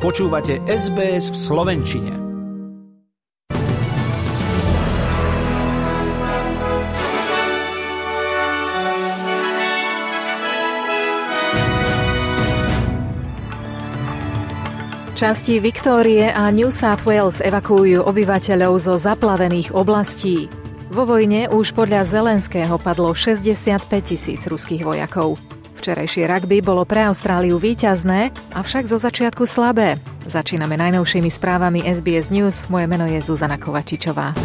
Počúvate SBS v Slovenčine. Časti Viktórie a New South Wales evakuujú obyvateľov zo zaplavených oblastí. Vo vojne už podľa Zelenského padlo 65 tisíc ruských vojakov. Včerajšie rugby bolo pre Austráliu víťazné, avšak zo začiatku slabé. Začíname najnovšími správami SBS News. Moje meno je Zuzana Kovačičová.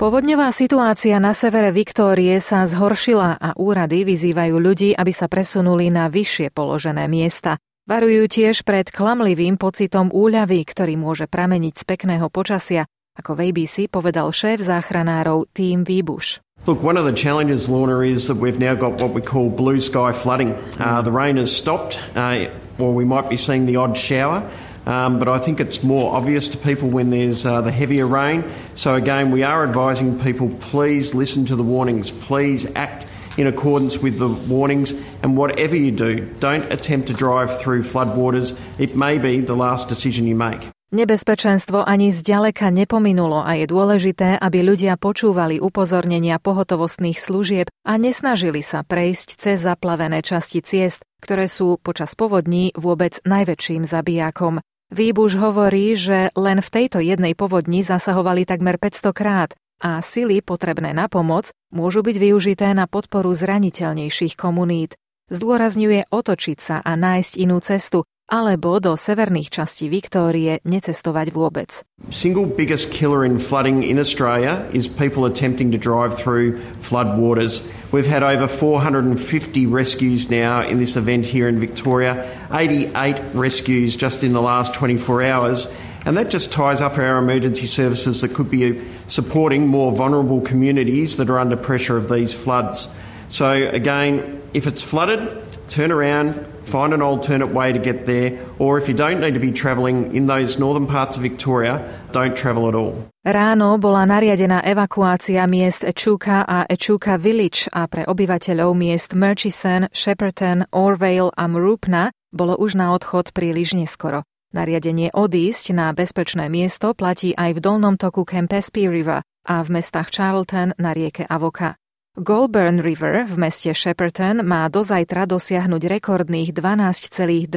Povodňová situácia na severe Viktórie sa zhoršila a úrady vyzývajú ľudí, aby sa presunuli na vyššie položené miesta. Varujú tiež pred klamlivým pocitom úľavy, ktorý môže prameniť z pekného počasia, ako v ABC povedal šéf záchranárov Tým Výbuš. Look, one of the challenges, Lorna, is that we've now got what we call blue sky flooding. Uh, the rain has stopped, uh, or we might be seeing the odd shower. Um, but I think it's more obvious to people when there's uh, the heavier rain. So again, we are advising people please listen to the warnings, please act in accordance with the warnings. And whatever you do, don't attempt to drive through floodwaters. It may be the last decision you make. Nebezpečenstvo ani zďaleka nepominulo a je dôležité, aby ľudia počúvali upozornenia pohotovostných služieb a nesnažili sa prejsť cez zaplavené časti ciest, ktoré sú počas povodní vôbec najväčším zabijákom. Výbuš hovorí, že len v tejto jednej povodni zasahovali takmer 500 krát a sily potrebné na pomoc môžu byť využité na podporu zraniteľnejších komunít. Zdôrazňuje otočiť sa a nájsť inú cestu, alebo do severných častí Viktórie necestovať vôbec. Single biggest killer in flooding in Australia is people attempting to drive through flood waters. We've had over 450 rescues now in this event here in Victoria, 88 rescues just in the last 24 hours. And that just ties up our emergency services that could be supporting more vulnerable communities that are under pressure of these floods. So, again, if it's flooded, turn around, find an alternate way to get there, or if you don't need to be travelling in those northern parts of Victoria, don't travel at all. Ráno bola nariadená evakuácia miest Echuca a Echuca Village a pre obyvateľov miest Murchison, Shepperton, Orvale a Mrupna bolo už na odchod príliš neskoro. Nariadenie odísť na bezpečné miesto platí aj v dolnom toku Campespe River a v mestách Charlton na rieke Avoka. Goulburn River v meste Shepperton má do zajtra dosiahnuť rekordných 12,2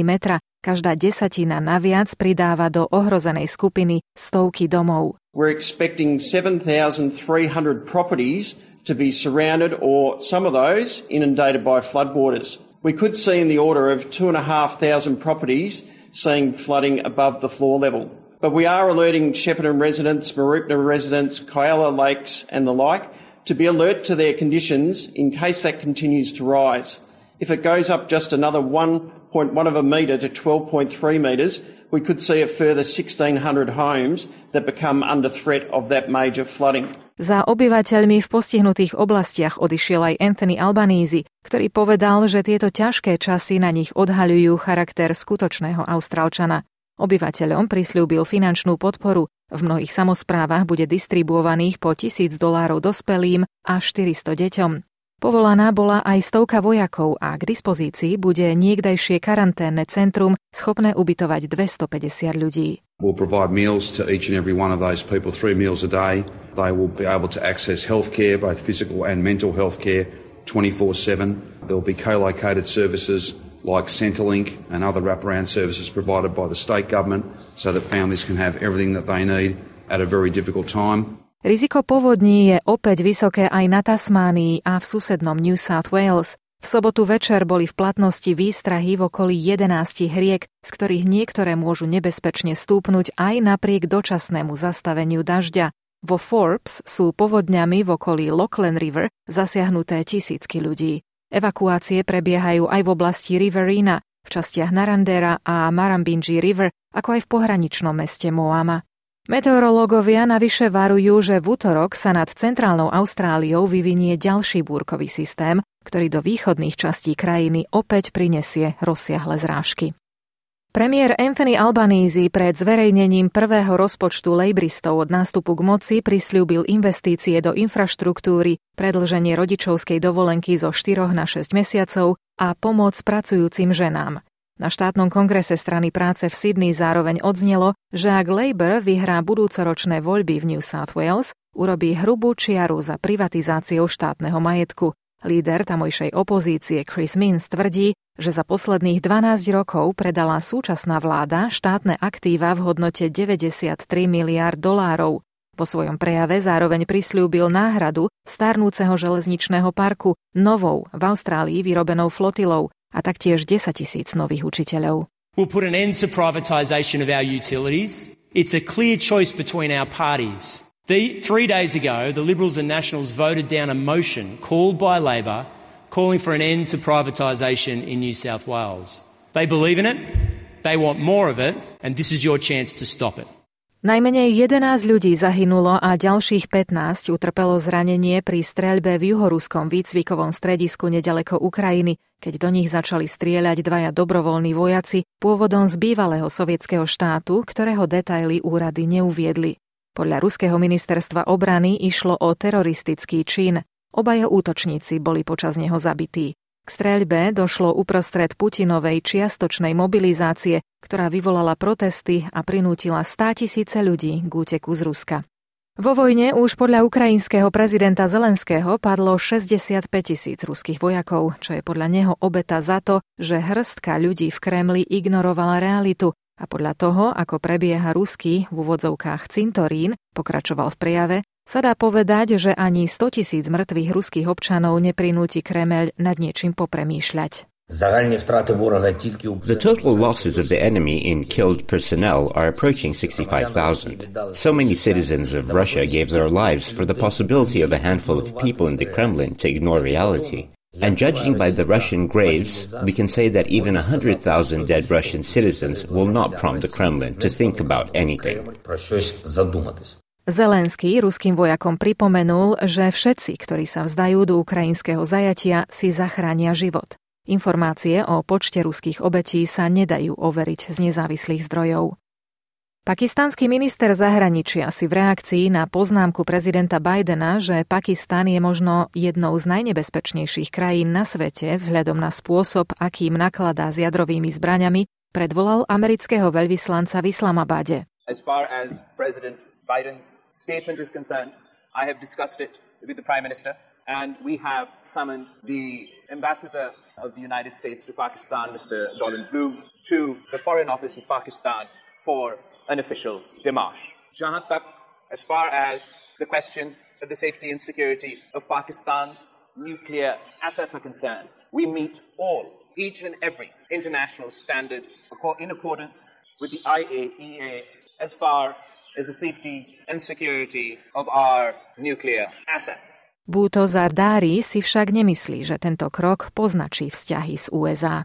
metra. Každá desatina naviac pridáva do ohrozenej skupiny stovky domov. We're expecting 7,300 properties to be surrounded or some of those inundated by floodwaters. We could see in the order of 2,500 properties seeing flooding above the floor level. But we are alerting Shepparton residents, Marupna residents, Kyala Lakes and the like to be alert to their conditions in case that continues to rise. If it goes up just another 1.1 of a metre to 12.3 metres, we could see a further 1,600 homes that become under threat of that major flooding. Za obyvateľmi v postihnutých oblastiach odišiel aj Anthony Albanese, ktorý povedal, že tieto ťažké časy na nich odhaľujú charakter skutočného Austrálčana. Obyvateľom prislúbil finančnú podporu. V mnohých samozprávach bude distribuovaných po tisíc dolárov dospelým a 400 deťom. Povolaná bola aj stovka vojakov a k dispozícii bude niekdajšie karanténne centrum schopné ubytovať 250 ľudí. We'll provide meals to each and every one of those people, three meals a day. They will be able to access healthcare, both physical and mental healthcare, 24 7. There will be co located services like Centrelink and other wraparound services provided by the state government so that families can have everything that they need at a very difficult time. Riziko povodní je opäť vysoké aj na Tasmánii a v susednom New South Wales. V sobotu večer boli v platnosti výstrahy v okolí 11 riek, z ktorých niektoré môžu nebezpečne stúpnuť aj napriek dočasnému zastaveniu dažďa. Vo Forbes sú povodňami v okolí Lochlan River zasiahnuté tisícky ľudí. Evakuácie prebiehajú aj v oblasti Riverina, v častiach Narandera a Marambinji River, ako aj v pohraničnom meste Moama. Meteorológovia navyše varujú, že v útorok sa nad centrálnou Austráliou vyvinie ďalší búrkový systém, ktorý do východných častí krajiny opäť prinesie rozsiahle zrážky. Premiér Anthony Albanese pred zverejnením prvého rozpočtu lejbristov od nástupu k moci prislúbil investície do infraštruktúry, predlženie rodičovskej dovolenky zo 4 na 6 mesiacov a pomoc pracujúcim ženám. Na štátnom kongrese strany práce v Sydney zároveň odznelo, že ak Labour vyhrá budúcoročné voľby v New South Wales, urobí hrubú čiaru za privatizáciou štátneho majetku. Líder tamojšej opozície Chris Minns tvrdí, že za posledných 12 rokov predala súčasná vláda štátne aktíva v hodnote 93 miliard dolárov. Po svojom prejave zároveň prislúbil náhradu starnúceho železničného parku novou v Austrálii vyrobenou flotilou a taktiež 10 tisíc nových učiteľov. We'll put an end to privatisation of our utilities. It's a clear choice between our parties. The, three days ago, the Liberals and Nationals voted down a motion called by Labor calling for an end to privatisation in New South Wales. They believe in it, they want more of it, and this is your chance to stop it. Najmenej 11 ľudí zahynulo a ďalších 15 utrpelo zranenie pri streľbe v juhoruskom výcvikovom stredisku nedaleko Ukrajiny, keď do nich začali strieľať dvaja dobrovoľní vojaci pôvodom z bývalého sovietského štátu, ktorého detaily úrady neuviedli. Podľa ruského ministerstva obrany išlo o teroristický čin. Obaja útočníci boli počas neho zabití. K streľbe došlo uprostred Putinovej čiastočnej mobilizácie, ktorá vyvolala protesty a prinútila 100 tisíce ľudí k úteku z Ruska. Vo vojne už podľa ukrajinského prezidenta Zelenského padlo 65 tisíc ruských vojakov, čo je podľa neho obeta za to, že hrstka ľudí v Kremli ignorovala realitu a podľa toho, ako prebieha ruský v úvodzovkách cintorín, pokračoval v prejave, sa dá povedať, že ani 100 tisíc mŕtvych ruských občanov neprinúti Kremeľ nad niečím popremýšľať. The total losses of the enemy in killed personnel are approaching 65,000. So many citizens of Russia gave their lives for the possibility of a handful of people in the Kremlin to ignore reality. And judging by the Russian graves, we can say that even 100,000 dead Russian citizens will not prompt the Kremlin to think about anything. Zelenský ruským vojakom pripomenul, že všetci, ktorí sa vzdajú do ukrajinského zajatia, si zachránia život. Informácie o počte ruských obetí sa nedajú overiť z nezávislých zdrojov. Pakistánsky minister zahraničia si v reakcii na poznámku prezidenta Bidena, že Pakistan je možno jednou z najnebezpečnejších krajín na svete vzhľadom na spôsob, akým nakladá s jadrovými zbraňami, predvolal amerického veľvyslanca v Islamabade. As far as Biden's statement is concerned, I have discussed it with the Prime Minister and we have summoned the ambassador of the United States to Pakistan, Mr. Donald Bloom, to the Foreign Office of Pakistan for an official démarche. As far as the question of the safety and security of Pakistan's nuclear assets are concerned, we meet all, each and every international standard in accordance with the IAEA as far as the safety and security of our nuclear assets. Búto Zardári si však nemyslí, že tento krok poznačí vzťahy z USA.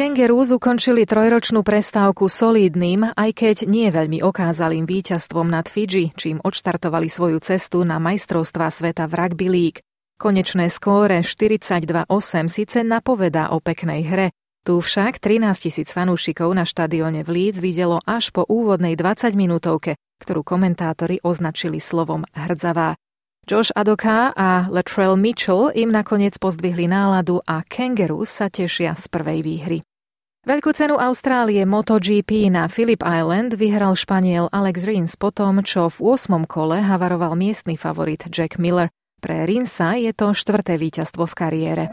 Kangaroos ukončili trojročnú prestávku solídnym, aj keď nie veľmi okázalým víťazstvom nad Fidži, čím odštartovali svoju cestu na majstrovstvá sveta v Rugby League. Konečné skóre 42-8 síce napovedá o peknej hre, tu však 13 tisíc fanúšikov na štadióne v Leeds videlo až po úvodnej 20-minútovke, ktorú komentátori označili slovom hrdzavá. Josh Adoka a Latrell Mitchell im nakoniec pozdvihli náladu a Kangaroos sa tešia z prvej výhry. Veľkú cenu Austrálie MotoGP na Phillip Island vyhral Španiel Alex Rins po tom, čo v 8. kole havaroval miestny favorit Jack Miller. Pre Rinsa je to štvrté víťazstvo v kariére.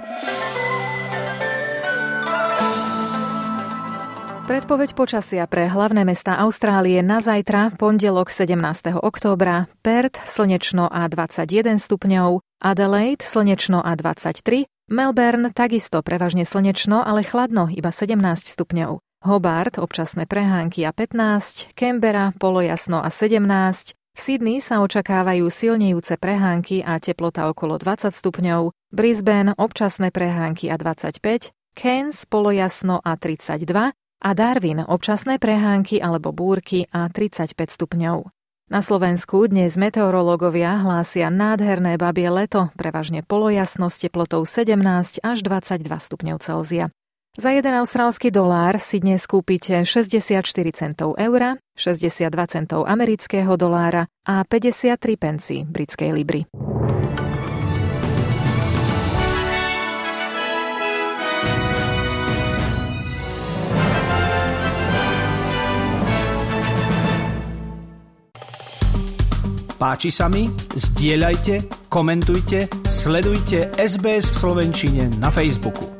Predpoveď počasia pre hlavné mestá Austrálie na zajtra, pondelok 17. októbra, Perth slnečno a 21 stupňov, Adelaide slnečno a 23, Melbourne takisto prevažne slnečno, ale chladno, iba 17 stupňov. Hobart občasné prehánky a 15, Canberra polojasno a 17, v Sydney sa očakávajú silnejúce prehánky a teplota okolo 20 stupňov, Brisbane občasné prehánky a 25, Cairns polojasno a 32 a Darwin občasné prehánky alebo búrky a 35 stupňov. Na Slovensku dnes meteorológovia hlásia nádherné babie leto, prevažne polojasno s teplotou 17 až 22 stupňov Celzia. Za jeden austrálsky dolár si dnes kúpite 64 centov eura, 62 centov amerického dolára a 53 pencí britskej libry. Páči sa mi? Zdieľajte, komentujte, sledujte SBS v Slovenčine na Facebooku.